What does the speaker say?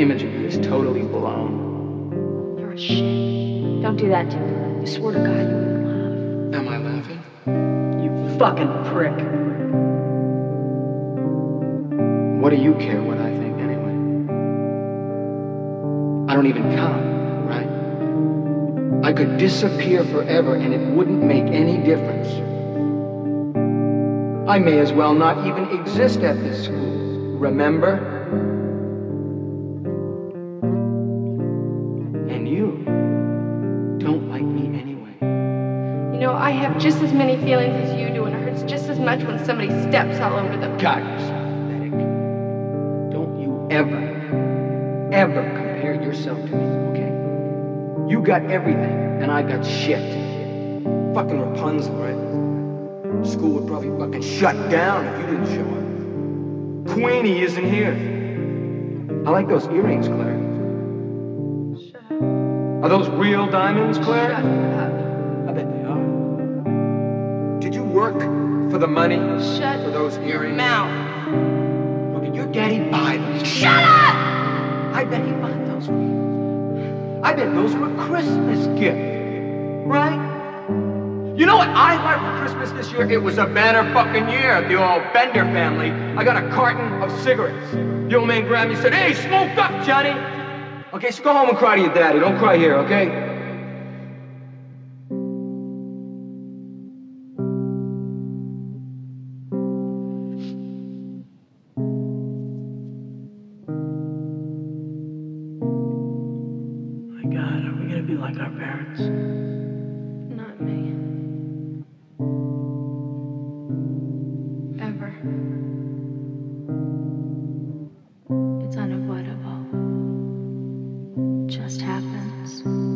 image of you is totally blown. You're a shit. Don't do that to me. I swear to God, you wouldn't laugh. Am I laughing? You fucking prick. What do you care what I think anyway? I don't even count, right? I could disappear forever and it wouldn't make any difference. I may as well not even exist at this school. Remember? You don't like me anyway. You know, I have just as many feelings as you do, and it hurts just as much when somebody steps all over them. God, you're so pathetic. Don't you ever, ever compare yourself to me, okay? You got everything, and I got shit. Fucking Rapunzel, right? School would probably fucking shut down if you didn't show up. Queenie isn't here. I like those earrings, Claire. Shut up. Are those real diamonds, Claire? Shut up. I bet they are. Did you work for the money Shut for those earrings? mouth. Or did your daddy buy them? Shut up! I bet he bought those for you. I bet those were a Christmas gift, right? You know what I got for Christmas this year? It was a banner fucking year. The old Bender family. I got a carton of cigarettes. The old man grabbed me and said, Hey, smoke up, Johnny. Okay, so go home and cry to your daddy. Don't cry here, okay? My God, are we gonna be like our parents? happens.